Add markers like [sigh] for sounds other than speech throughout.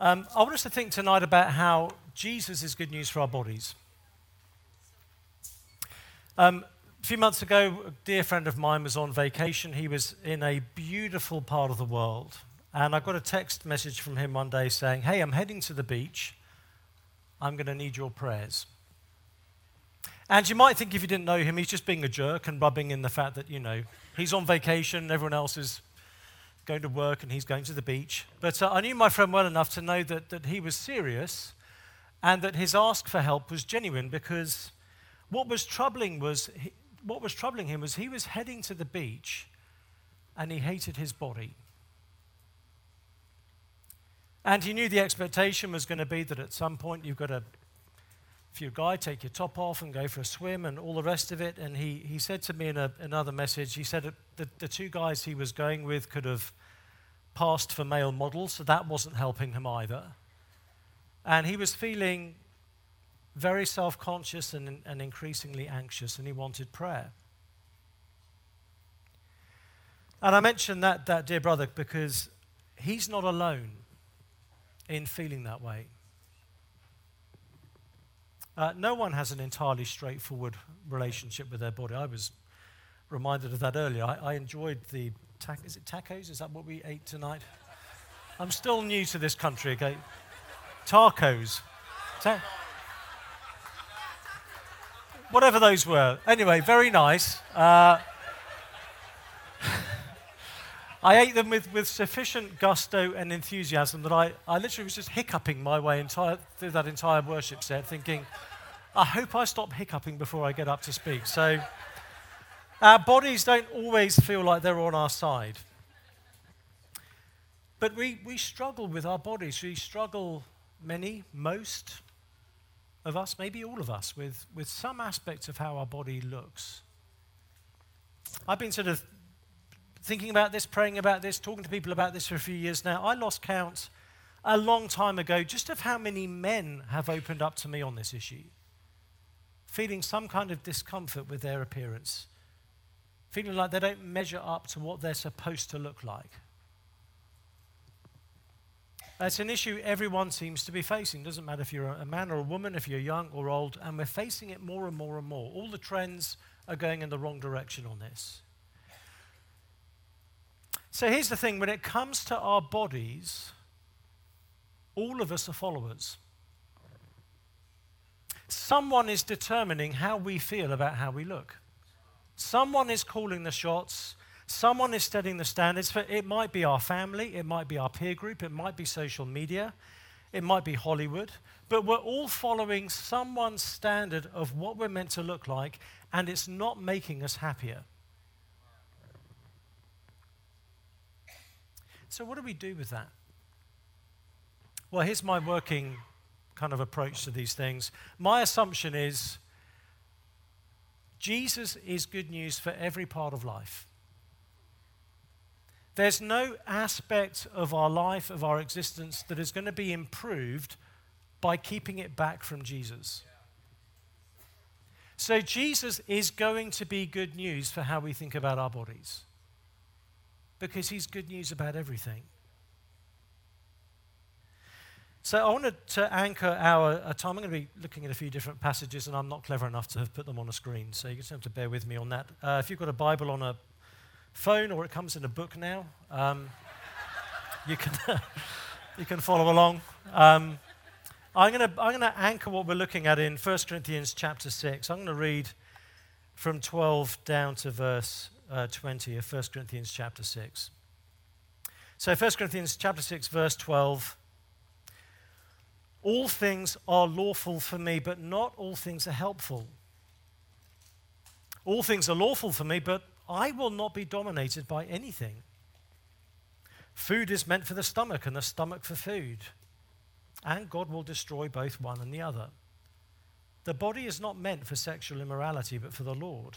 Um, I want us to think tonight about how Jesus is good news for our bodies. Um, a few months ago, a dear friend of mine was on vacation. He was in a beautiful part of the world. And I got a text message from him one day saying, Hey, I'm heading to the beach. I'm going to need your prayers. And you might think if you didn't know him, he's just being a jerk and rubbing in the fact that, you know, he's on vacation, everyone else is going to work and he's going to the beach. But uh, I knew my friend well enough to know that, that he was serious and that his ask for help was genuine because what was troubling was he, what was troubling him was he was heading to the beach and he hated his body. And he knew the expectation was going to be that at some point you've got to, if you're a guy, take your top off and go for a swim and all the rest of it. And he, he said to me in a, another message, he said that the two guys he was going with could have passed for male models, so that wasn't helping him either. And he was feeling very self conscious and, and increasingly anxious, and he wanted prayer. And I mentioned that, that dear brother because he's not alone in feeling that way. Uh, no one has an entirely straightforward relationship with their body. I was reminded of that earlier. I, I enjoyed the Ta- is it tacos? Is that what we ate tonight? I'm still new to this country, okay? Tacos. Ta- Whatever those were. Anyway, very nice. Uh, I ate them with, with sufficient gusto and enthusiasm that I, I literally was just hiccuping my way entire, through that entire worship set, thinking, I hope I stop hiccuping before I get up to speak. So our bodies don't always feel like they're on our side. But we, we struggle with our bodies. We struggle, many, most of us, maybe all of us, with, with some aspects of how our body looks. I've been sort of thinking about this, praying about this, talking to people about this for a few years now. I lost count a long time ago just of how many men have opened up to me on this issue, feeling some kind of discomfort with their appearance feeling like they don't measure up to what they're supposed to look like. It's an issue everyone seems to be facing. Doesn't matter if you're a man or a woman, if you're young or old, and we're facing it more and more and more. All the trends are going in the wrong direction on this. So here's the thing when it comes to our bodies, all of us are followers. Someone is determining how we feel about how we look. Someone is calling the shots. Someone is setting the standards. For, it might be our family, it might be our peer group, it might be social media, it might be Hollywood, but we're all following someone's standard of what we're meant to look like, and it's not making us happier. So, what do we do with that? Well, here's my working kind of approach to these things. My assumption is Jesus is good news for every part of life. There's no aspect of our life, of our existence, that is going to be improved by keeping it back from Jesus. So, Jesus is going to be good news for how we think about our bodies because he's good news about everything. So I wanted to anchor our, time. I'm going to be looking at a few different passages, and I'm not clever enough to have put them on a screen, so you just have to bear with me on that. Uh, if you've got a Bible on a phone, or it comes in a book now, um, you can [laughs] you can follow along. Um, I'm going to I'm going to anchor what we're looking at in 1 Corinthians chapter six. I'm going to read from 12 down to verse uh, 20 of 1 Corinthians chapter 6. So 1 Corinthians chapter 6 verse 12 all things are lawful for me, but not all things are helpful. All things are lawful for me, but I will not be dominated by anything. Food is meant for the stomach, and the stomach for food. And God will destroy both one and the other. The body is not meant for sexual immorality, but for the Lord,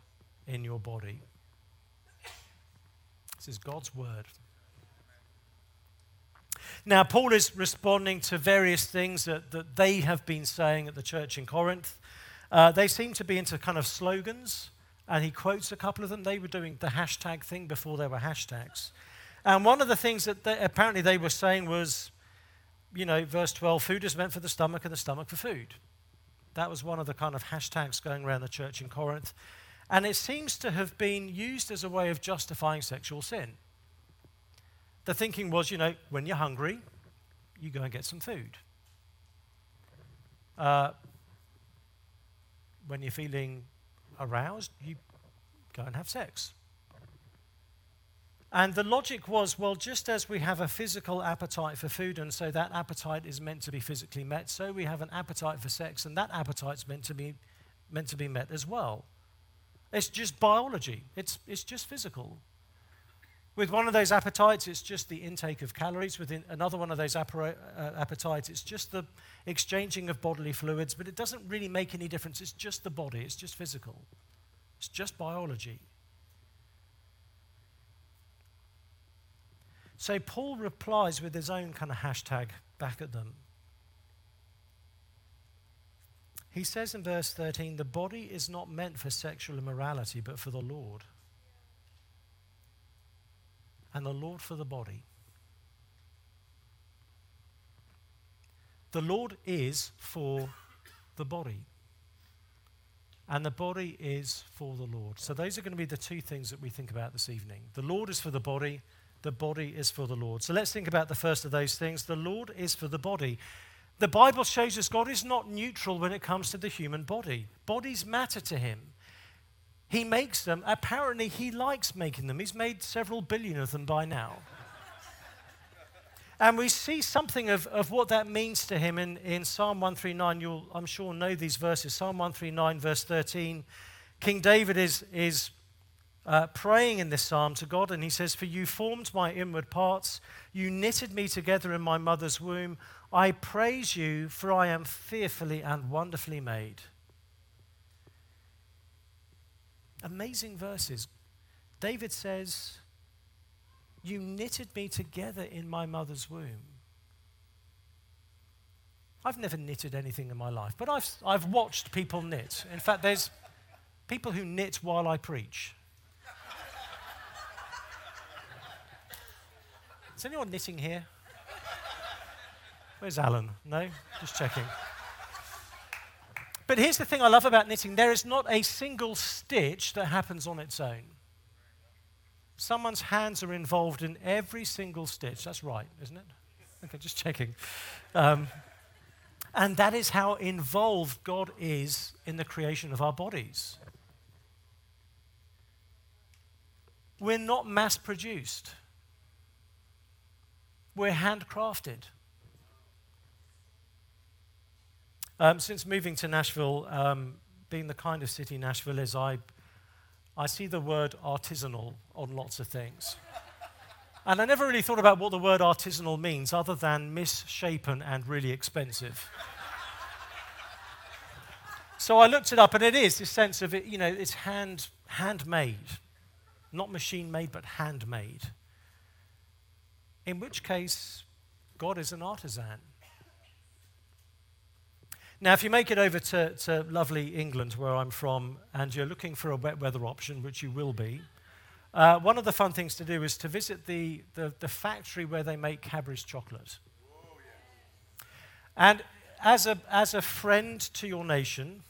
in your body. This is God's word. Now, Paul is responding to various things that, that they have been saying at the church in Corinth. Uh, they seem to be into kind of slogans, and he quotes a couple of them. They were doing the hashtag thing before there were hashtags. And one of the things that they, apparently they were saying was, you know, verse 12 food is meant for the stomach and the stomach for food. That was one of the kind of hashtags going around the church in Corinth. And it seems to have been used as a way of justifying sexual sin. The thinking was, you know, when you're hungry, you go and get some food. Uh, when you're feeling aroused, you go and have sex. And the logic was well, just as we have a physical appetite for food, and so that appetite is meant to be physically met, so we have an appetite for sex, and that appetite's meant to be, meant to be met as well. It's just biology, it's, it's just physical. With one of those appetites, it's just the intake of calories. With another one of those uh, appetites, it's just the exchanging of bodily fluids, but it doesn't really make any difference. It's just the body, it's just physical, it's just biology. So Paul replies with his own kind of hashtag back at them. He says in verse 13, the body is not meant for sexual immorality, but for the Lord and the Lord for the body. The Lord is for the body. And the body is for the Lord. So, those are going to be the two things that we think about this evening. The Lord is for the body, the body is for the Lord. So, let's think about the first of those things. The Lord is for the body. The Bible shows us God is not neutral when it comes to the human body, bodies matter to Him. He makes them. Apparently, he likes making them. He's made several billion of them by now. and we see something of, of what that means to him in, in Psalm 139. You'll, I'm sure, know these verses. Psalm 139, verse 13. King David is, is uh, praying in this psalm to God, and he says, For you formed my inward parts, you knitted me together in my mother's womb. I praise you, for I am fearfully and wonderfully made. Amazing verses. David says, You knitted me together in my mother's womb. I've never knitted anything in my life, but I've, I've watched people knit. In fact, there's people who knit while I preach. Is anyone knitting here? Where's Alan? No? Just checking. But here's the thing I love about knitting there is not a single stitch that happens on its own. Someone's hands are involved in every single stitch. That's right, isn't it? Okay, just checking. Um, and that is how involved God is in the creation of our bodies. We're not mass produced, we're handcrafted. Um, since moving to Nashville, um, being the kind of city Nashville is, I, I see the word artisanal on lots of things. and I never really thought about what the word artisanal means other than misshapen and really expensive. so I looked it up, and it is this sense of it, you know, it's hand, handmade, not machine made, but handmade. In which case, God is an artisan. Now, if you make it over to, to lovely England, where I'm from, and you're looking for a wet weather option, which you will be, uh, one of the fun things to do is to visit the, the, the factory where they make Cadbury's chocolate. And as a, as a friend to your nation,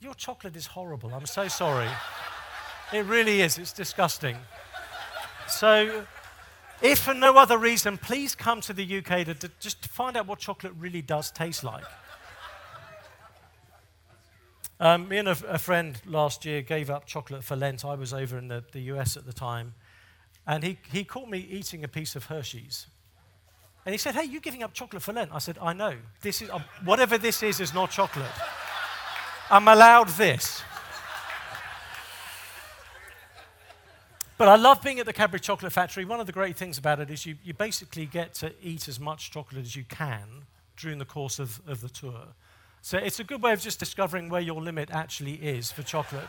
your chocolate is horrible. I'm so sorry. it really is. It's disgusting. So, if for no other reason, please come to the UK to, to just find out what chocolate really does taste like. Um, me and a, a, friend last year gave up chocolate for Lent. I was over in the, the US at the time. And he, he caught me eating a piece of Hershey's. And he said, Hey, you're giving up chocolate for Lent. I said, I know. This is, uh, whatever this is, is not chocolate. I'm allowed this. But I love being at the Cadbury Chocolate Factory. One of the great things about it is you, you basically get to eat as much chocolate as you can during the course of, of the tour. So it's a good way of just discovering where your limit actually is for chocolate.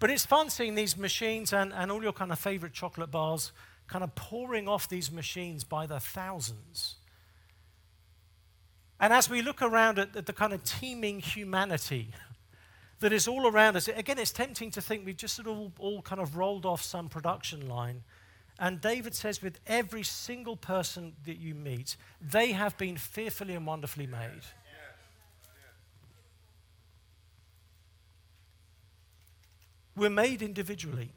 but it's fun seeing these machines and, and all your kind of favorite chocolate bars kind of pouring off these machines by the thousands. And as we look around at, at the kind of teeming humanity that is all around us, again, it's tempting to think we've just sort of all, all kind of rolled off some production line. And David says, with every single person that you meet, they have been fearfully and wonderfully made. We're made individually.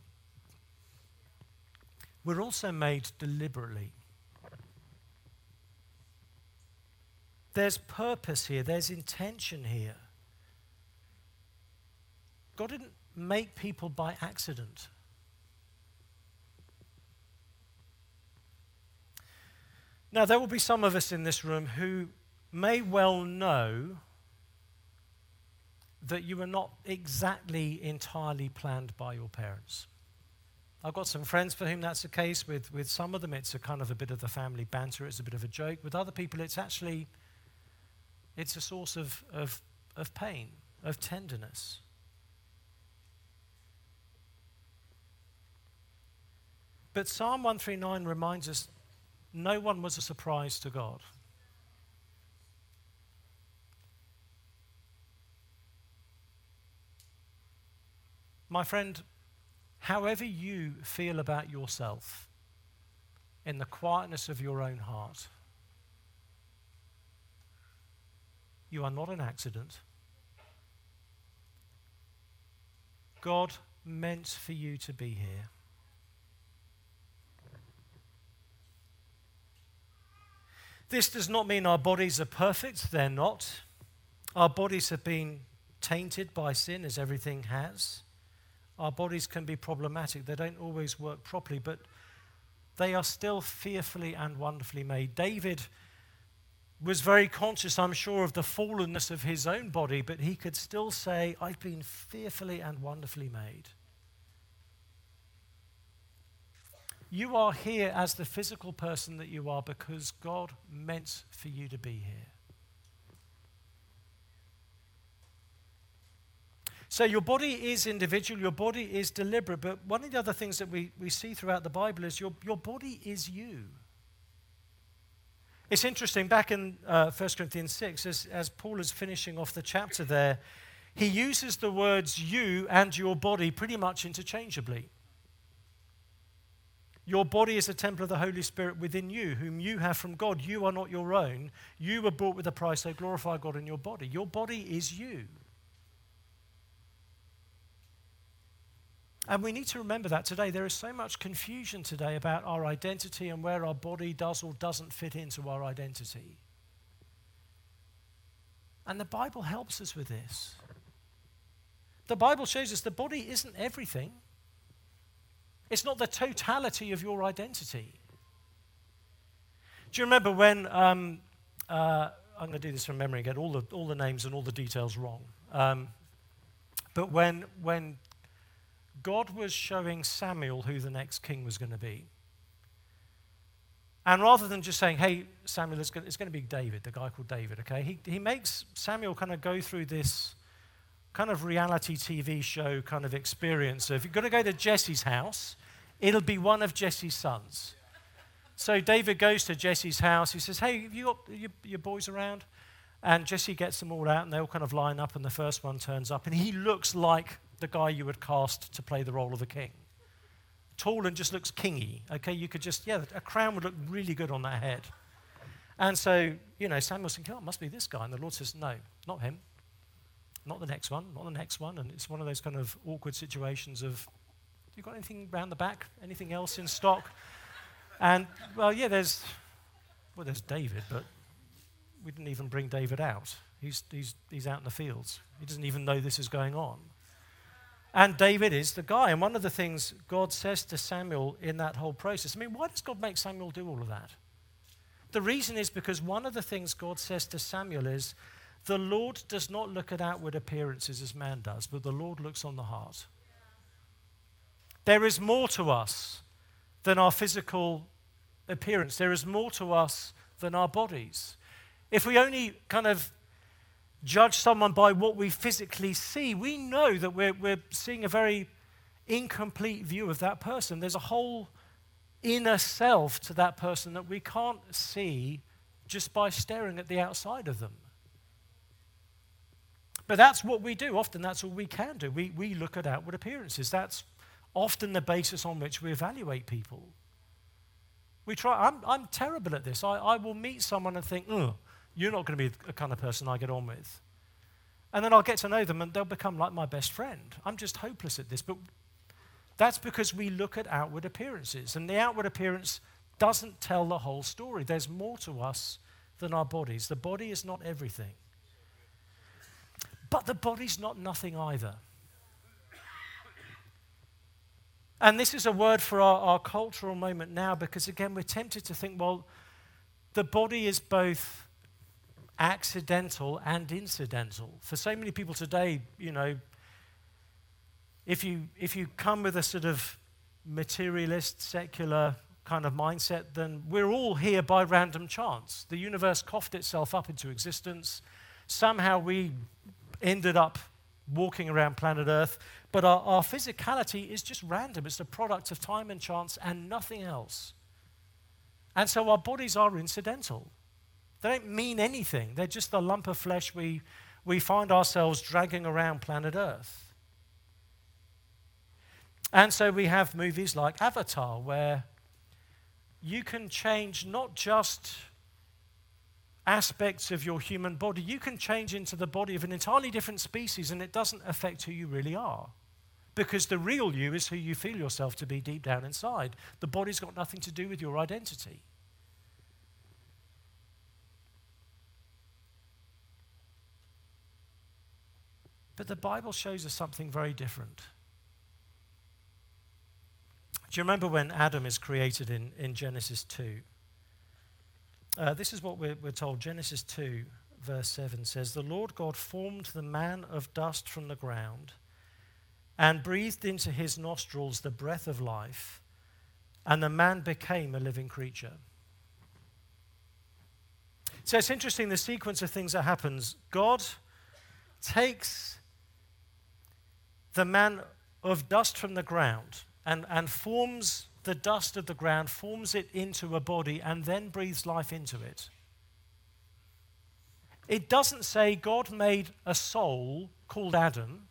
We're also made deliberately. There's purpose here, there's intention here. God didn't make people by accident. Now, there will be some of us in this room who may well know that you were not exactly entirely planned by your parents. I've got some friends for whom that's the case. With, with some of them, it's a kind of a bit of the family banter, it's a bit of a joke. With other people, it's actually it's a source of, of, of pain, of tenderness. But Psalm 139 reminds us no one was a surprise to God. My friend, however you feel about yourself in the quietness of your own heart, you are not an accident. God meant for you to be here. This does not mean our bodies are perfect, they're not. Our bodies have been tainted by sin, as everything has. Our bodies can be problematic, they don't always work properly, but they are still fearfully and wonderfully made. David was very conscious, I'm sure, of the fallenness of his own body, but he could still say, I've been fearfully and wonderfully made. You are here as the physical person that you are because God meant for you to be here. So your body is individual, your body is deliberate, but one of the other things that we, we see throughout the Bible is your, your body is you. It's interesting, back in uh, 1 Corinthians 6, as, as Paul is finishing off the chapter there, he uses the words you and your body pretty much interchangeably. Your body is a temple of the Holy Spirit within you, whom you have from God. You are not your own. You were bought with a price, so glorify God in your body. Your body is you. And we need to remember that today. There is so much confusion today about our identity and where our body does or doesn't fit into our identity. And the Bible helps us with this. The Bible shows us the body isn't everything. It's not the totality of your identity. Do you remember when, um, uh, I'm going to do this from memory, get all the, all the names and all the details wrong. Um, but when, when God was showing Samuel who the next king was going to be, and rather than just saying, hey, Samuel, it's going, to be David, the guy called David, okay? He, he makes Samuel kind of go through this kind of reality TV show kind of experience. So if you're going to go to Jesse's house, it'll be one of Jesse's sons. So David goes to Jesse's house. He says, Hey, have you got your, your boys around? And Jesse gets them all out, and they all kind of line up, and the first one turns up, and he looks like the guy you would cast to play the role of the king. Tall and just looks kingy. Okay, you could just, yeah, a crown would look really good on that head. And so, you know, Samuel's thinking, oh, it must be this guy. And the Lord says, no, not him. Not the next one, not the next one. And it's one of those kind of awkward situations of You got anything round the back? Anything else in stock? And, well, yeah, there's, well, there's David, but we didn't even bring David out. He's, he's, he's out in the fields. He doesn't even know this is going on. And David is the guy. And one of the things God says to Samuel in that whole process I mean, why does God make Samuel do all of that? The reason is because one of the things God says to Samuel is the Lord does not look at outward appearances as man does, but the Lord looks on the heart. There is more to us than our physical appearance, there is more to us than our bodies. If we only kind of judge someone by what we physically see, we know that we're, we're seeing a very incomplete view of that person. There's a whole inner self to that person that we can't see just by staring at the outside of them. But that's what we do. Often that's all we can do. We, we look at outward appearances. That's often the basis on which we evaluate people. We try, I'm, I'm terrible at this. I, I will meet someone and think, oh, you're not going to be the kind of person I get on with. And then I'll get to know them and they'll become like my best friend. I'm just hopeless at this. But that's because we look at outward appearances. And the outward appearance doesn't tell the whole story. There's more to us than our bodies. The body is not everything. But the body's not nothing either. And this is a word for our, our cultural moment now because, again, we're tempted to think, well, the body is both accidental and incidental. For so many people today, you know, if you, if you come with a sort of materialist, secular kind of mindset, then we're all here by random chance. The universe coughed itself up into existence. Somehow we ended up walking around planet Earth, but our, our physicality is just random. It's the product of time and chance and nothing else. And so our bodies are incidental. They don't mean anything. They're just the lump of flesh we, we find ourselves dragging around planet Earth. And so we have movies like Avatar, where you can change not just aspects of your human body, you can change into the body of an entirely different species, and it doesn't affect who you really are. Because the real you is who you feel yourself to be deep down inside. The body's got nothing to do with your identity. But the Bible shows us something very different. Do you remember when Adam is created in, in Genesis 2? Uh, this is what we're, we're told. Genesis 2, verse 7 says, The Lord God formed the man of dust from the ground and breathed into his nostrils the breath of life, and the man became a living creature. So it's interesting the sequence of things that happens. God takes the man of dust from the ground and, and forms the dust of the ground, forms it into a body, and then breathes life into it. It doesn't say God made a soul called Adam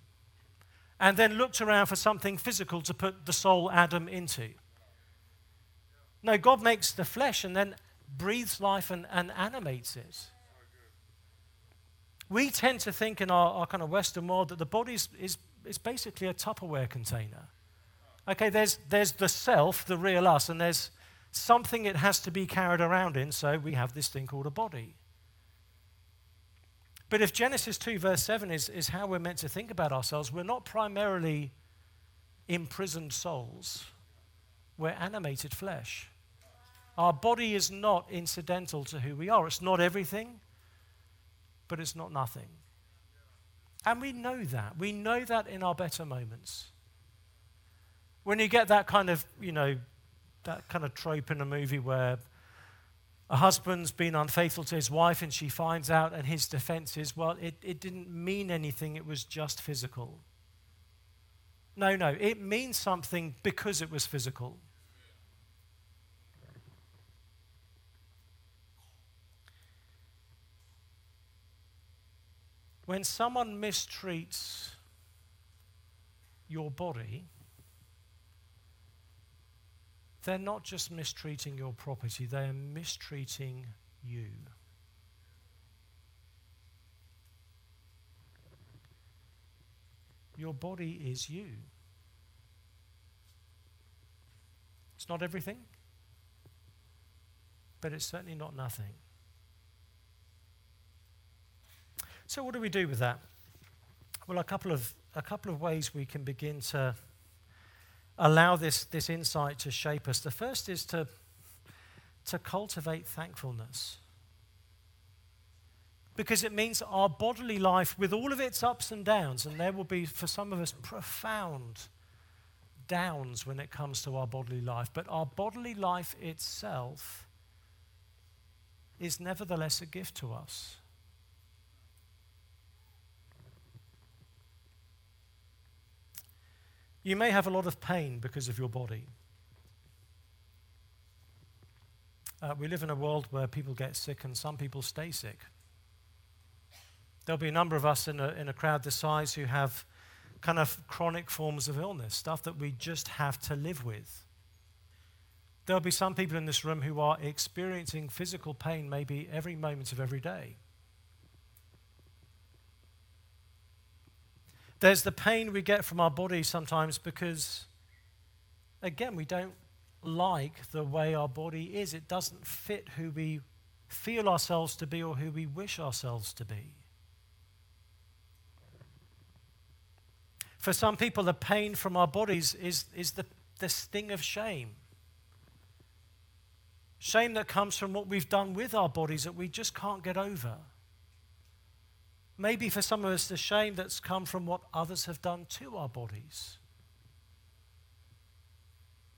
and then looked around for something physical to put the soul Adam into. No, God makes the flesh and then breathes life and, and animates it. We tend to think in our, our kind of Western world that the body is, is it's basically a Tupperware container. Okay, there's, there's the self, the real us, and there's something it has to be carried around in, so we have this thing called a body. But if Genesis 2, verse 7 is, is how we're meant to think about ourselves, we're not primarily imprisoned souls, we're animated flesh. Our body is not incidental to who we are. It's not everything, but it's not nothing. And we know that. We know that in our better moments. When you get that kind of, you know, that kind of trope in a movie where a husband's been unfaithful to his wife and she finds out, and his defense is, well, it, it didn't mean anything, it was just physical. No, no, it means something because it was physical. When someone mistreats your body, they're not just mistreating your property, they are mistreating you. Your body is you. It's not everything, but it's certainly not nothing. So, what do we do with that? Well, a couple of, a couple of ways we can begin to allow this, this insight to shape us. The first is to, to cultivate thankfulness. Because it means our bodily life, with all of its ups and downs, and there will be for some of us profound downs when it comes to our bodily life, but our bodily life itself is nevertheless a gift to us. You may have a lot of pain because of your body. Uh, we live in a world where people get sick and some people stay sick. There'll be a number of us in a, in a crowd this size who have kind of chronic forms of illness, stuff that we just have to live with. There'll be some people in this room who are experiencing physical pain maybe every moment of every day. There's the pain we get from our body sometimes because, again, we don't like the way our body is. It doesn't fit who we feel ourselves to be or who we wish ourselves to be. For some people, the pain from our bodies is, is the, the sting of shame. Shame that comes from what we've done with our bodies that we just can't get over. Maybe for some of us, the shame that's come from what others have done to our bodies.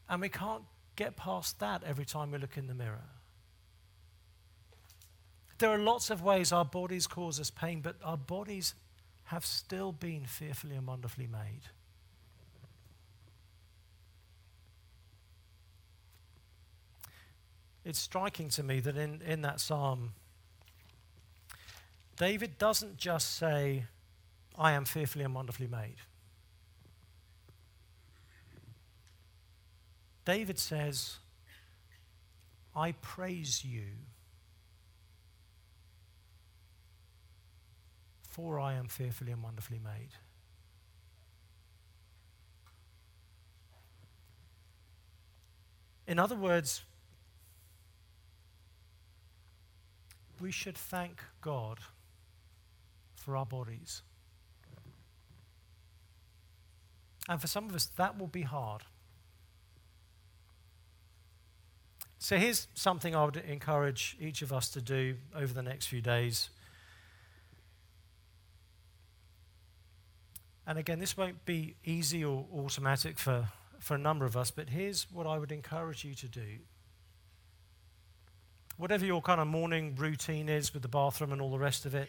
And we can't get past that every time we look in the mirror. There are lots of ways our bodies cause us pain, but our bodies have still been fearfully and wonderfully made. It's striking to me that in, in that psalm, David doesn't just say, I am fearfully and wonderfully made. David says, I praise you, for I am fearfully and wonderfully made. In other words, we should thank God for our bodies. And for some of us, that will be hard. So here's something I would encourage each of us to do over the next few days. And again, this won't be easy or automatic for, for a number of us, but here's what I would encourage you to do. Whatever your kind of morning routine is with the bathroom and all the rest of it,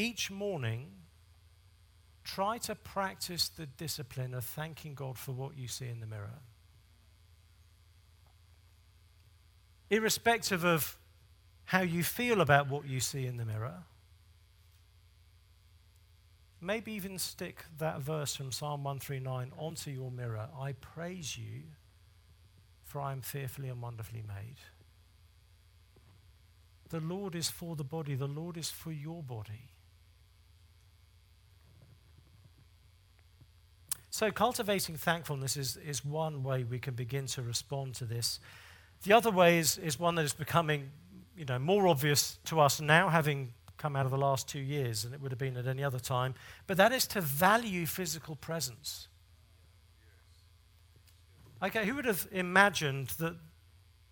each morning, try to practice the discipline of thanking God for what you see in the mirror. Irrespective of how you feel about what you see in the mirror, maybe even stick that verse from Psalm 139 onto your mirror. I praise you, for I am fearfully and wonderfully made. The Lord is for the body, the Lord is for your body. So, cultivating thankfulness is, is one way we can begin to respond to this. The other way is, is one that is becoming you know, more obvious to us now, having come out of the last two years than it would have been at any other time, but that is to value physical presence. Okay, who would have imagined that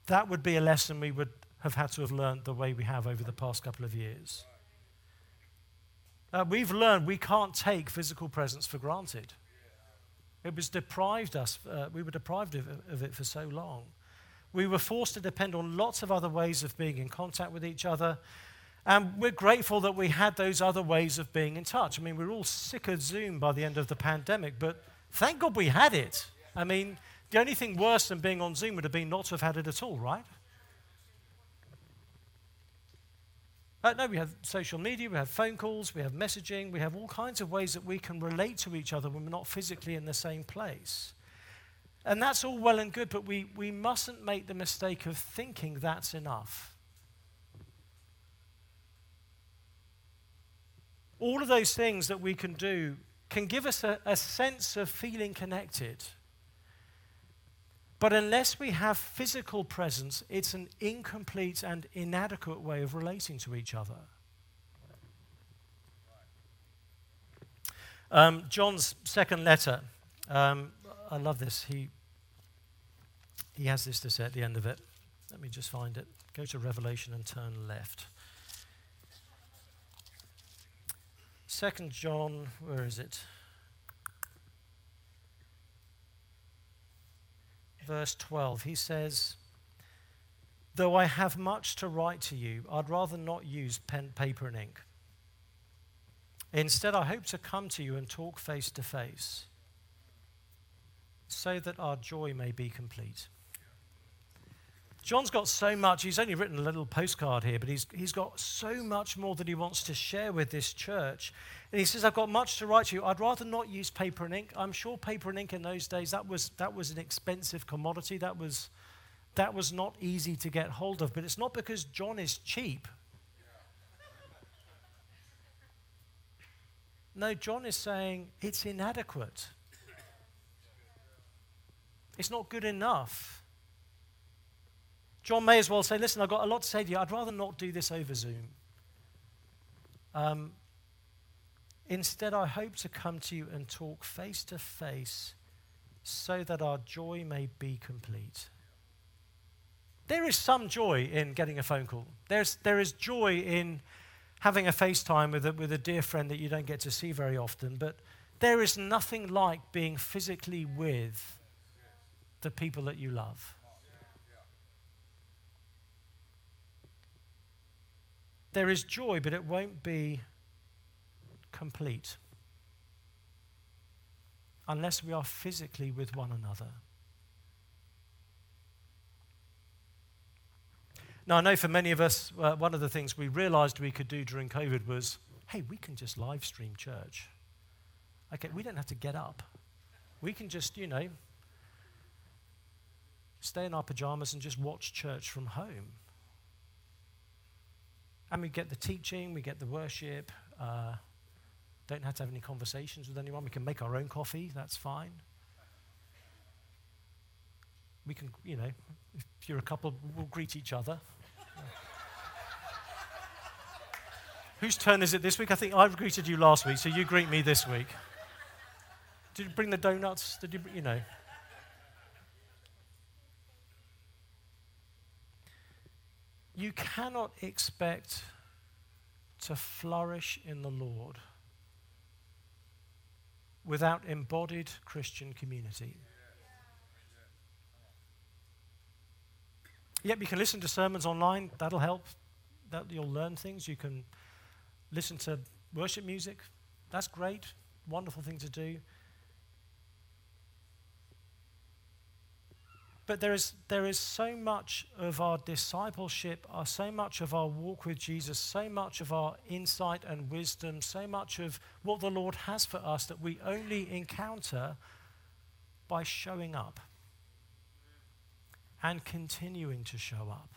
that would be a lesson we would have had to have learned the way we have over the past couple of years? Uh, we've learned we can't take physical presence for granted. It was deprived us, uh, we were deprived of, of it for so long. We were forced to depend on lots of other ways of being in contact with each other. And we're grateful that we had those other ways of being in touch. I mean, we are all sick of Zoom by the end of the pandemic, but thank God we had it. I mean, the only thing worse than being on Zoom would have been not to have had it at all, right? Uh, no, we have social media, we have phone calls, we have messaging, we have all kinds of ways that we can relate to each other when we're not physically in the same place. And that's all well and good, but we, we mustn't make the mistake of thinking that's enough. All of those things that we can do can give us a, a sense of feeling connected. But unless we have physical presence, it's an incomplete and inadequate way of relating to each other. Um, John's second letter, um, I love this. He, he has this to say at the end of it. Let me just find it. Go to Revelation and turn left. Second John, where is it? Verse 12, he says, Though I have much to write to you, I'd rather not use pen, paper, and ink. Instead, I hope to come to you and talk face to face so that our joy may be complete. John's got so much, he's only written a little postcard here, but he's, he's got so much more that he wants to share with this church. And he says, I've got much to write to you. I'd rather not use paper and ink. I'm sure paper and ink in those days, that was, that was an expensive commodity. That was, that was not easy to get hold of. But it's not because John is cheap. [laughs] No, John is saying it's inadequate. It's not good enough. John may as well say, Listen, I've got a lot to say to you. I'd rather not do this over Zoom. Um, instead, I hope to come to you and talk face to face so that our joy may be complete. There is some joy in getting a phone call. There's, there is joy in having a FaceTime with a, with a dear friend that you don't get to see very often, but there is nothing like being physically with the people that you love. There is joy, but it won't be complete unless we are physically with one another. Now, I know for many of us, uh, one of the things we realized we could do during COVID was hey, we can just live stream church. Okay, we don't have to get up. We can just, you know, stay in our pajamas and just watch church from home. And we get the teaching, we get the worship. Uh, don't have to have any conversations with anyone. We can make our own coffee, that's fine. We can, you know, if you're a couple, we'll greet each other. [laughs] Whose turn is it this week? I think I've greeted you last week, so you greet me this week. Did you bring the donuts? Did you, you know? You cannot expect to flourish in the Lord without embodied Christian community. Yep, you can listen to sermons online, that'll help. That you'll learn things. You can listen to worship music. That's great. Wonderful thing to do. But there is, there is so much of our discipleship, uh, so much of our walk with Jesus, so much of our insight and wisdom, so much of what the Lord has for us that we only encounter by showing up and continuing to show up.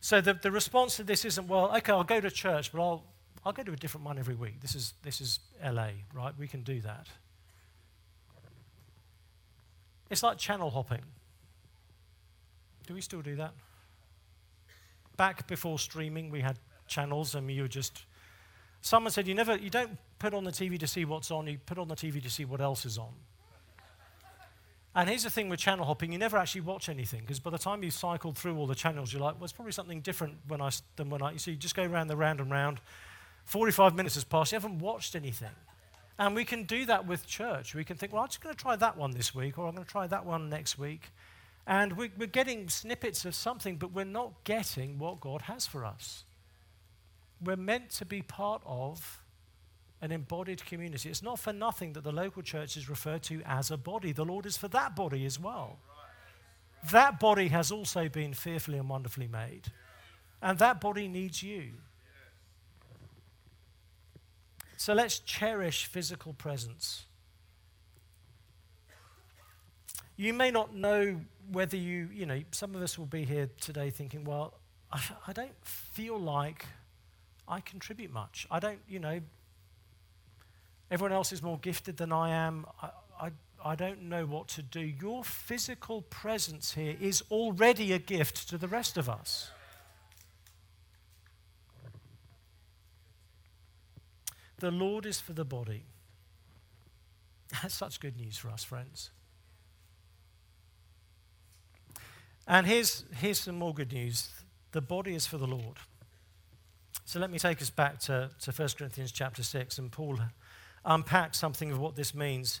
So the, the response to this isn't, well, okay, I'll go to church, but I'll, I'll go to a different one every week. This is, this is LA, right? We can do that. It's like channel hopping. Do we still do that? Back before streaming, we had channels, and you were just. Someone said you never, you don't put on the TV to see what's on. You put on the TV to see what else is on. And here's the thing with channel hopping: you never actually watch anything because by the time you cycle through all the channels, you're like, "Well, it's probably something different when I than when I." So you just go round the round and round. Forty-five minutes has passed. You haven't watched anything. And we can do that with church. We can think, well, I'm just going to try that one this week, or I'm going to try that one next week. And we, we're getting snippets of something, but we're not getting what God has for us. We're meant to be part of an embodied community. It's not for nothing that the local church is referred to as a body. The Lord is for that body as well. That body has also been fearfully and wonderfully made. And that body needs you. So let's cherish physical presence. You may not know whether you, you know, some of us will be here today thinking, well, I, I don't feel like I contribute much. I don't, you know, everyone else is more gifted than I am. I, I, I don't know what to do. Your physical presence here is already a gift to the rest of us. The Lord is for the body. That's such good news for us, friends. And here's, here's some more good news the body is for the Lord. So let me take us back to, to 1 Corinthians chapter 6, and Paul unpacks something of what this means.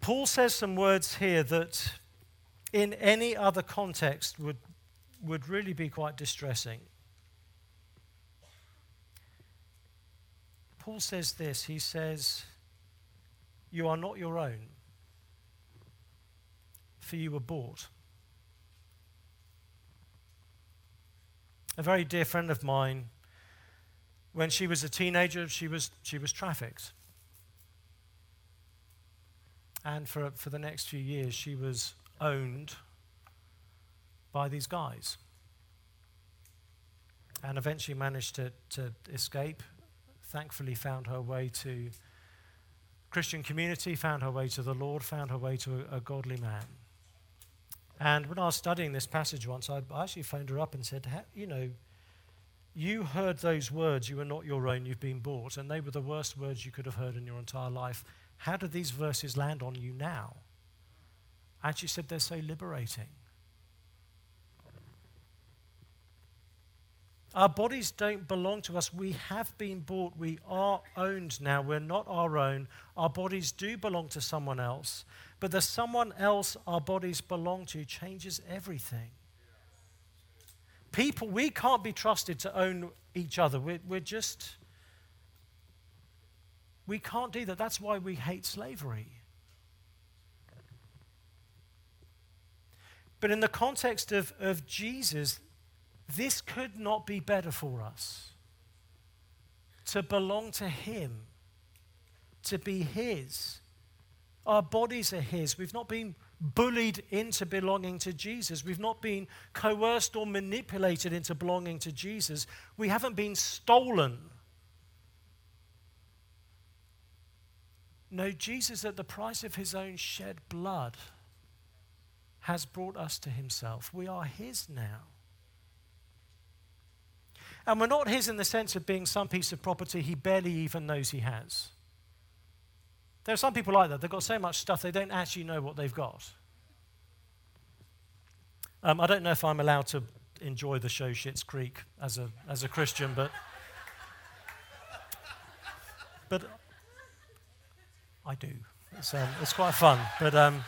Paul says some words here that in any other context would, would really be quite distressing. Paul says this he says, You are not your own, for you were bought. A very dear friend of mine, when she was a teenager, she was, she was trafficked. And for, for the next few years, she was owned by these guys. And eventually managed to, to escape. Thankfully, found her way to Christian community, found her way to the Lord, found her way to a, a godly man. And when I was studying this passage once, I, actually phoned her up and said, You know, you heard those words, you are not your own, you've been bought, and they were the worst words you could have heard in your entire life. How do these verses land on you now? And she said they're so liberating. Our bodies don't belong to us. We have been bought. We are owned now. We're not our own. Our bodies do belong to someone else. But the someone else our bodies belong to changes everything. People, we can't be trusted to own each other. We're, we're just, we can't do that. That's why we hate slavery. But in the context of, of Jesus, this could not be better for us. To belong to Him, to be His. Our bodies are His. We've not been bullied into belonging to Jesus. We've not been coerced or manipulated into belonging to Jesus. We haven't been stolen. No, Jesus, at the price of his own shed blood, has brought us to himself. We are his now. And we're not his in the sense of being some piece of property he barely even knows he has. There are some people like that. They've got so much stuff they don't actually know what they've got. Um, I don't know if I'm allowed to enjoy the show Schitt's Creek as a, as a Christian, but, but I do. It's, um, it's quite fun. But um,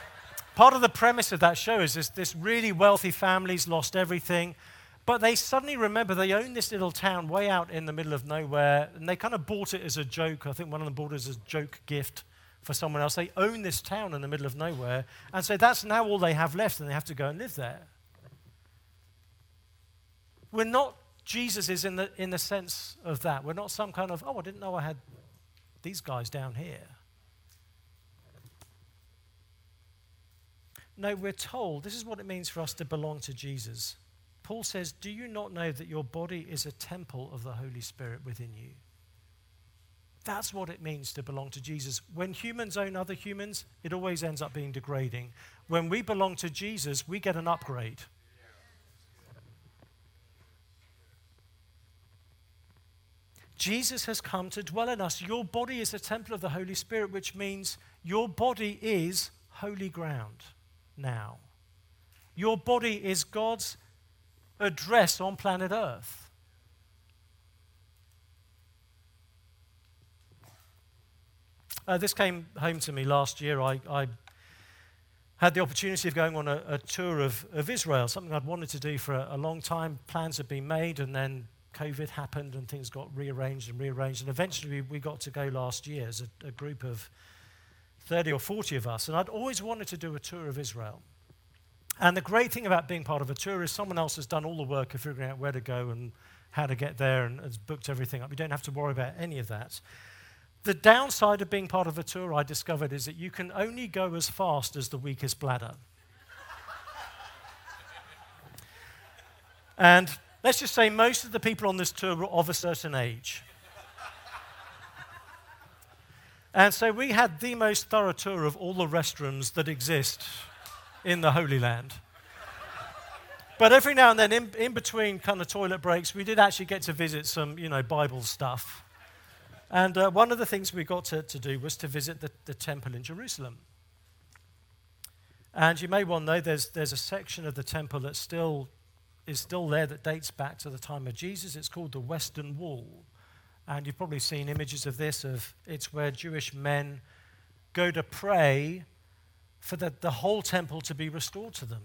part of the premise of that show is this, this really wealthy family's lost everything. But they suddenly remember they own this little town way out in the middle of nowhere, and they kind of bought it as a joke. I think one of them bought it as a joke gift for someone else. They own this town in the middle of nowhere, and so that's now all they have left, and they have to go and live there. We're not Jesus is in the, in the sense of that. We're not some kind of, oh, I didn't know I had these guys down here. No, we're told this is what it means for us to belong to Jesus. Paul says, Do you not know that your body is a temple of the Holy Spirit within you? That's what it means to belong to Jesus. When humans own other humans, it always ends up being degrading. When we belong to Jesus, we get an upgrade. Jesus has come to dwell in us. Your body is a temple of the Holy Spirit, which means your body is holy ground now. Your body is God's address on planet Earth. Uh, this came home to me last year. I, I had the opportunity of going on a, a, tour of, of Israel, something I'd wanted to do for a, a, long time. Plans had been made, and then COVID happened, and things got rearranged and rearranged. And eventually, we, we got to go last year as a, a group of 30 or 40 of us. And I'd always wanted to do a tour of Israel. And the great thing about being part of a tour is someone else has done all the work of figuring out where to go and how to get there and has booked everything up. You don't have to worry about any of that. The downside of being part of a tour, I discovered, is that you can only go as fast as the weakest bladder. [laughs] and let's just say most of the people on this tour were of a certain age. And so we had the most thorough tour of all the restrooms that exist in the Holy Land. But every now and then, in, in between kind of toilet breaks, we did actually get to visit some, you know, Bible stuff. And uh, one of the things we got to, to do was to visit the, the temple in Jerusalem. And you may well know there's, there's a section of the temple that still is still there that dates back to the time of Jesus. It's called the Western Wall. And you've probably seen images of this of it's where Jewish men go to pray for the, the whole temple to be restored to them.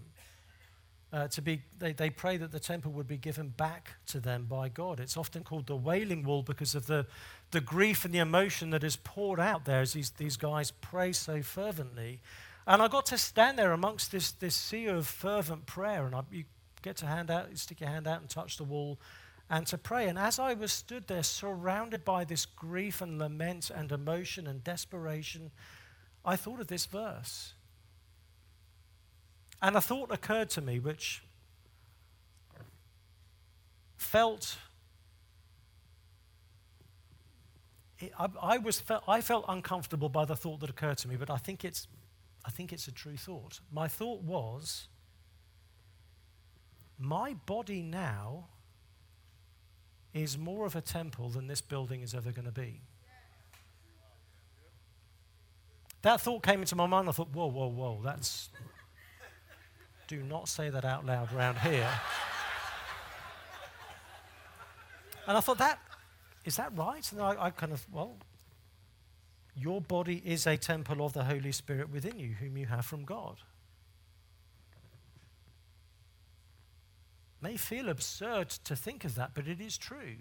Uh, to be, they, they pray that the temple would be given back to them by God. It's often called the Wailing Wall because of the, the grief and the emotion that is poured out there as these, these guys pray so fervently. And I got to stand there amongst this, this sea of fervent prayer, and I, you get to hand out, you stick your hand out and touch the wall and to pray. And as I was stood there, surrounded by this grief and lament and emotion and desperation, I thought of this verse. And a thought occurred to me which felt. I, was, I felt uncomfortable by the thought that occurred to me, but I think, it's, I think it's a true thought. My thought was my body now is more of a temple than this building is ever going to be. That thought came into my mind. I thought, whoa, whoa, whoa, that's. Do not say that out loud around here. and I thought, that is that right? And I, I kind of, well, your body is a temple of the Holy Spirit within you, whom you have from God. may feel absurd to think of that, but it is true.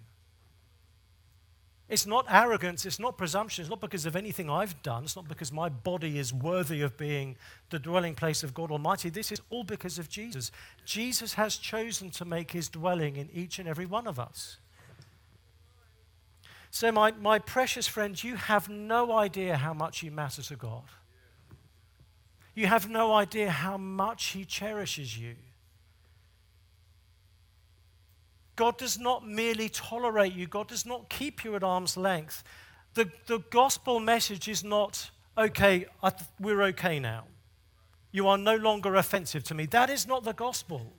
It's not arrogance, it's not presumption, it's not because of anything I've done, it's not because my body is worthy of being the dwelling place of God Almighty. This is all because of Jesus. Jesus has chosen to make his dwelling in each and every one of us. So, my, my precious friends, you have no idea how much you matter to God. You have no idea how much he cherishes you. God does not merely tolerate you, God does not keep you at arm's length. The, the gospel message is not, okay, th- we're okay now. You are no longer offensive to me. That is not the gospel.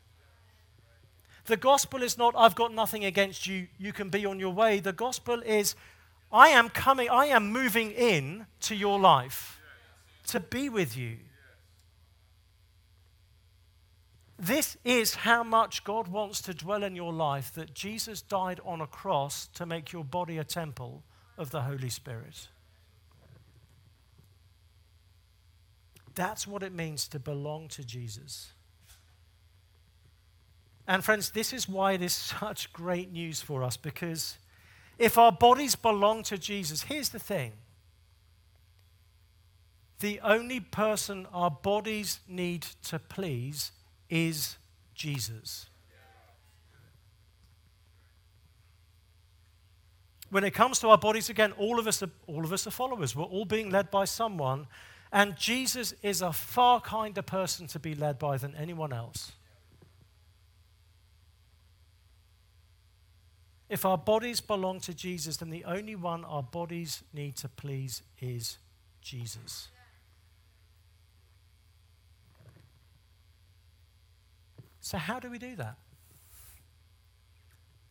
The gospel is not, I've got nothing against you, you can be on your way. The gospel is, I am coming, I am moving in to your life to be with you. This is how much God wants to dwell in your life that Jesus died on a cross to make your body a temple of the Holy Spirit. That's what it means to belong to Jesus. And, friends, this is why it is such great news for us because if our bodies belong to Jesus, here's the thing the only person our bodies need to please is Jesus. When it comes to our bodies, again, all of us are, all of us are followers. We're all being led by someone. And Jesus is a far kinder person to be led by than anyone else. If our bodies belong to Jesus, then the only one our bodies need to please is Jesus. So, how do we do that?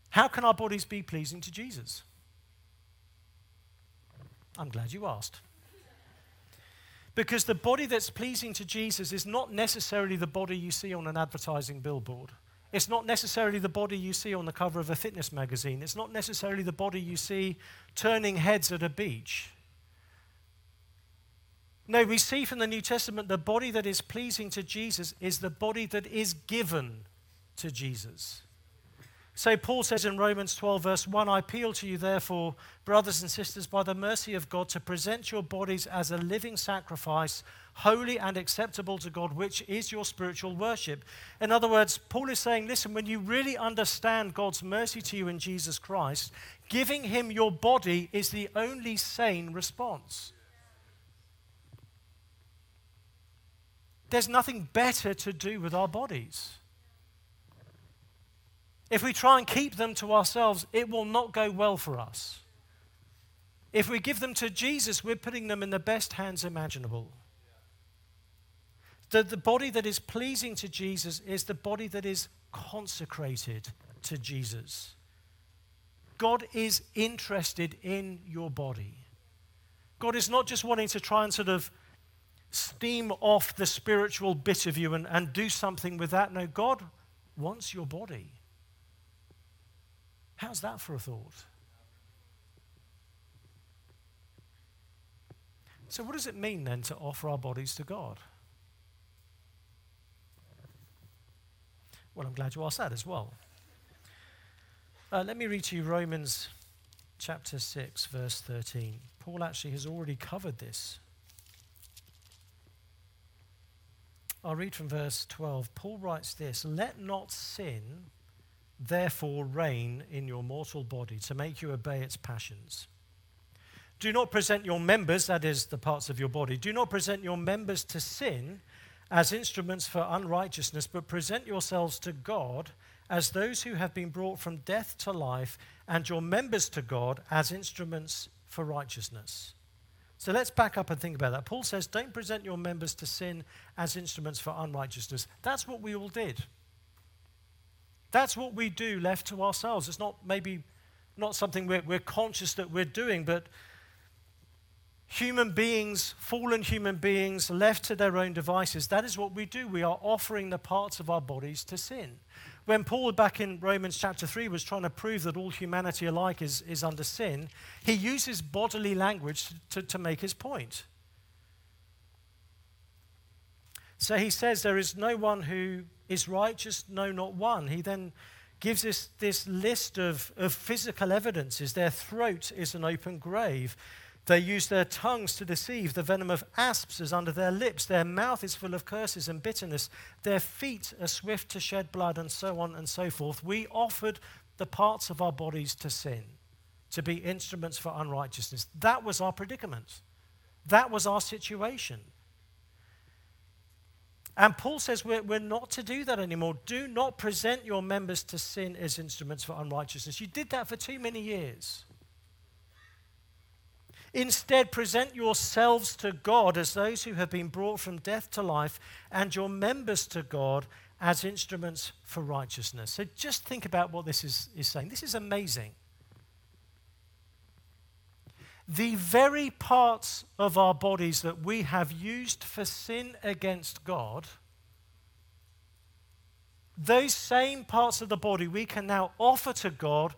How can our bodies be pleasing to Jesus? I'm glad you asked. Because the body that's pleasing to Jesus is not necessarily the body you see on an advertising billboard. It's not necessarily the body you see on the cover of a fitness magazine. It's not necessarily the body you see turning heads at a beach. No, we see from the New Testament the body that is pleasing to Jesus is the body that is given to Jesus. So Paul says in Romans 12, verse 1 I appeal to you, therefore, brothers and sisters, by the mercy of God, to present your bodies as a living sacrifice, holy and acceptable to God, which is your spiritual worship. In other words, Paul is saying, listen, when you really understand God's mercy to you in Jesus Christ, giving him your body is the only sane response. There's nothing better to do with our bodies. If we try and keep them to ourselves, it will not go well for us. If we give them to Jesus, we're putting them in the best hands imaginable. The, the body that is pleasing to Jesus is the body that is consecrated to Jesus. God is interested in your body. God is not just wanting to try and sort of steam off the spiritual bit of you and, and do something with that. No, God wants your body. How's that for a thought? So, what does it mean then to offer our bodies to God? Well, I'm glad you asked that as well. Uh, let me read to you Romans chapter 6, verse 13. Paul actually has already covered this. I'll read from verse 12. Paul writes this Let not sin therefore reign in your mortal body to make you obey its passions. Do not present your members, that is, the parts of your body, do not present your members to sin as instruments for unrighteousness, but present yourselves to God as those who have been brought from death to life, and your members to God as instruments for righteousness. So let's back up and think about that. Paul says, Don't present your members to sin as instruments for unrighteousness. That's what we all did. That's what we do left to ourselves. It's not maybe not something we're, we're conscious that we're doing, but human beings, fallen human beings, left to their own devices, that is what we do. We are offering the parts of our bodies to sin. When Paul, back in Romans chapter 3, was trying to prove that all humanity alike is, is under sin, he uses bodily language to, to make his point. So he says, There is no one who is righteous, no, not one. He then gives us this list of, of physical evidences. Their throat is an open grave. They use their tongues to deceive. The venom of asps is under their lips. Their mouth is full of curses and bitterness. Their feet are swift to shed blood, and so on and so forth. We offered the parts of our bodies to sin, to be instruments for unrighteousness. That was our predicament. That was our situation. And Paul says we're, we're not to do that anymore. Do not present your members to sin as instruments for unrighteousness. You did that for too many years. Instead, present yourselves to God as those who have been brought from death to life, and your members to God as instruments for righteousness. So just think about what this is, is saying. This is amazing. The very parts of our bodies that we have used for sin against God, those same parts of the body we can now offer to God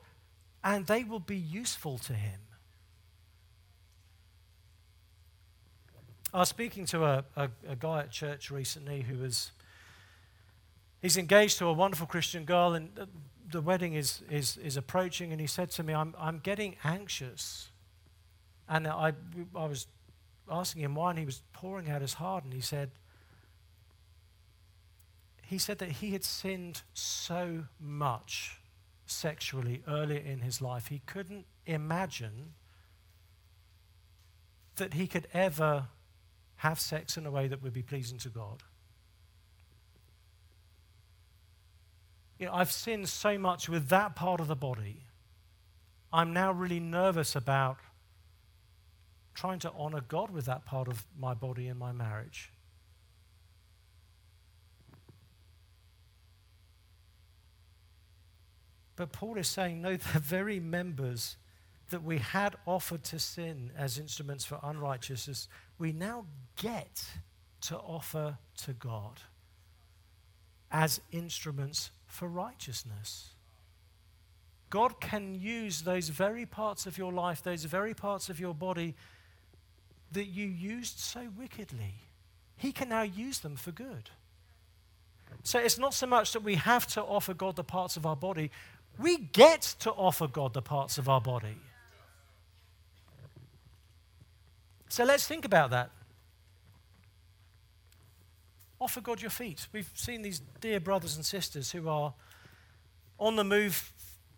and they will be useful to Him. I was speaking to a, a, a, guy at church recently who was, he's engaged to a wonderful Christian girl, and the wedding is, is, is approaching, and he said to me, I'm, I'm getting anxious. And I, I was asking him why, and he was pouring out his heart, and he said, he said that he had sinned so much sexually earlier in his life, he couldn't imagine that he could ever have sex in a way that would be pleasing to God. You know, I've sinned so much with that part of the body. I'm now really nervous about trying to honor God with that part of my body in my marriage. But Paul is saying, no, [laughs] the very members that we had offered to sin as instruments for unrighteousness, we now get to offer to God as instruments for righteousness. God can use those very parts of your life, those very parts of your body that you used so wickedly. He can now use them for good. So it's not so much that we have to offer God the parts of our body, we get to offer God the parts of our body. So let's think about that. Offer God your feet. We've seen these dear brothers and sisters who are on the move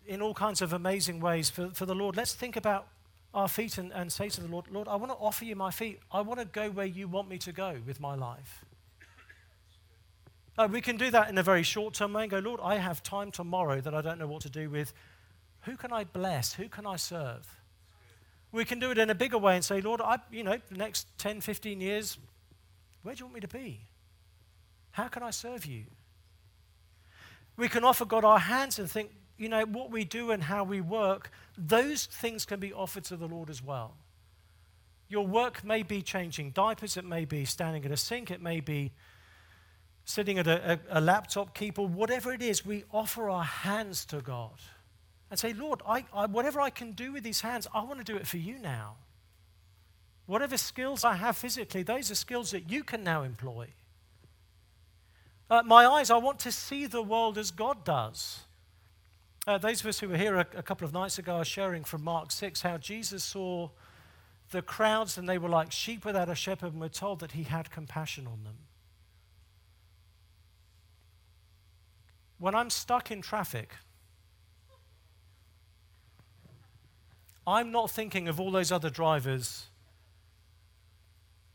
in all kinds of amazing ways for, for the Lord. Let's think about our feet and, and say to the Lord, Lord, I want to offer you my feet. I want to go where you want me to go with my life. Uh, we can do that in a very short term way and go, Lord, I have time tomorrow that I don't know what to do with. Who can I bless? Who can I serve? We can do it in a bigger way and say, Lord, I, you know, the next 10, 15 years, where do you want me to be? How can I serve you? We can offer God our hands and think, you know, what we do and how we work, those things can be offered to the Lord as well. Your work may be changing diapers, it may be standing at a sink, it may be sitting at a, a, a laptop keyboard, whatever it is, we offer our hands to God and say, Lord, I, I, whatever I can do with these hands, I want to do it for you now. Whatever skills I have physically, those are skills that you can now employ. Uh, my eyes, I want to see the world as God does. Uh, those of us who were here a, a couple of nights ago are sharing from Mark 6 how Jesus saw the crowds and they were like sheep without a shepherd, and we're told that he had compassion on them. When I'm stuck in traffic, I'm not thinking of all those other drivers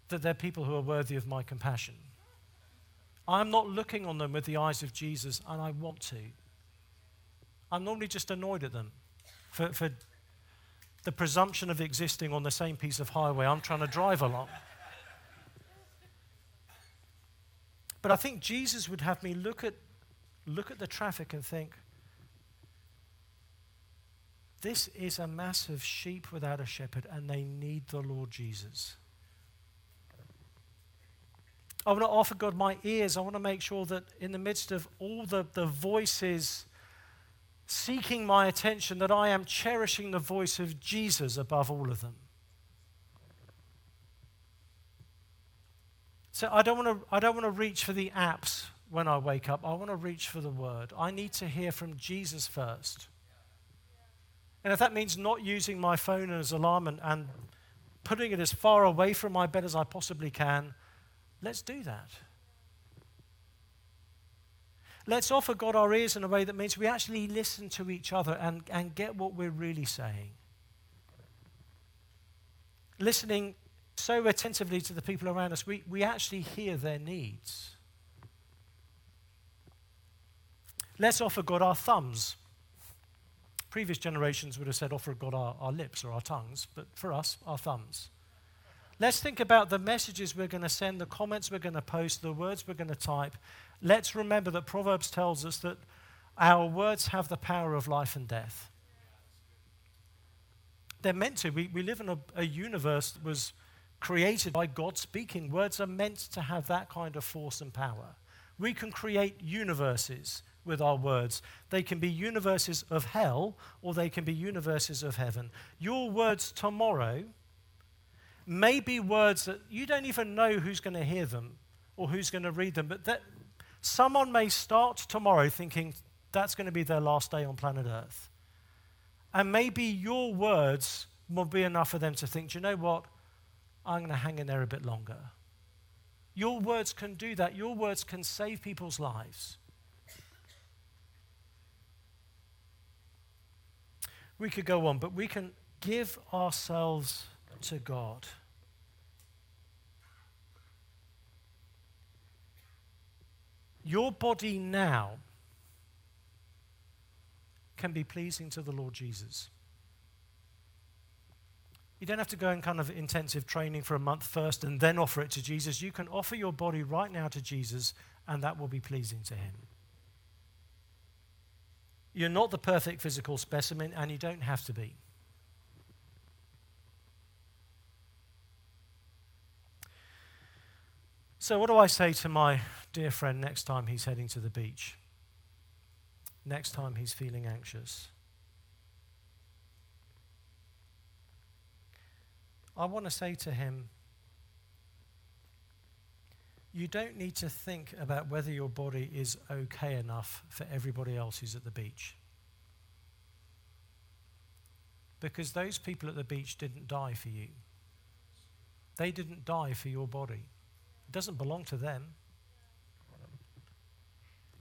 that they're people who are worthy of my compassion. I'm not looking on them with the eyes of Jesus, and I want to. I'm normally just annoyed at them for, for the presumption of existing on the same piece of highway I'm trying to drive along. But I think Jesus would have me look at, look at the traffic and think, this is a mass of sheep without a shepherd, and they need the Lord Jesus. I want to offer God my ears. I want to make sure that in the midst of all the, the voices seeking my attention, that I am cherishing the voice of Jesus above all of them. So I don't want to, I don't want to reach for the apps when I wake up. I want to reach for the word. I need to hear from Jesus first. And if that means not using my phone as alarm and, and putting it as far away from my bed as I possibly can, let's do that. Let's offer God our ears in a way that means we actually listen to each other and, and get what we're really saying. Listening so attentively to the people around us, we, we actually hear their needs. Let's offer God our thumbs. Previous generations would have said, offer God our, our lips or our tongues, but for us, our thumbs. Let's think about the messages we're going to send, the comments we're going to post, the words we're going to type. Let's remember that Proverbs tells us that our words have the power of life and death. They're meant to. We, we live in a, a universe that was created by God speaking. Words are meant to have that kind of force and power. We can create universes with our words. They can be universes of hell or they can be universes of heaven. Your words tomorrow may be words that you don't even know who's going to hear them or who's going to read them, but that someone may start tomorrow thinking that's going to be their last day on planet Earth. And maybe your words will be enough for them to think, do you know what? I'm going to hang in there a bit longer. Your words can do that. Your words can save people's lives. We could go on, but we can give ourselves to God. Your body now can be pleasing to the Lord Jesus. You don't have to go in kind of intensive training for a month first and then offer it to Jesus. You can offer your body right now to Jesus, and that will be pleasing to Him. You're not the perfect physical specimen, and you don't have to be. So, what do I say to my dear friend next time he's heading to the beach? Next time he's feeling anxious? I want to say to him, you don't need to think about whether your body is okay enough for everybody else who's at the beach. Because those people at the beach didn't die for you. They didn't die for your body. It doesn't belong to them.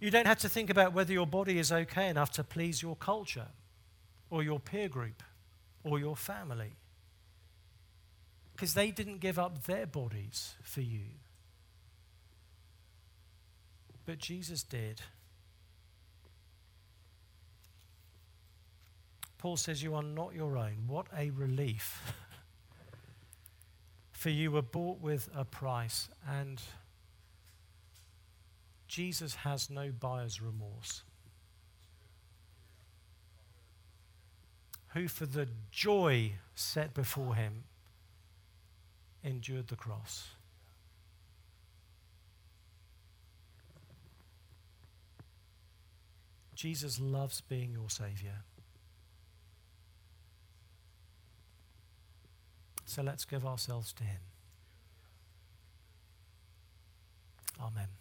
You don't have to think about whether your body is okay enough to please your culture or your peer group or your family. Because they didn't give up their bodies for you. But Jesus did. Paul says, You are not your own. What a relief [laughs] For you were bought with a price, and Jesus has no buyer's remorse. Who, for the joy set before him, endured the cross. Jesus loves being your Savior. So let's give ourselves to Him. Amen.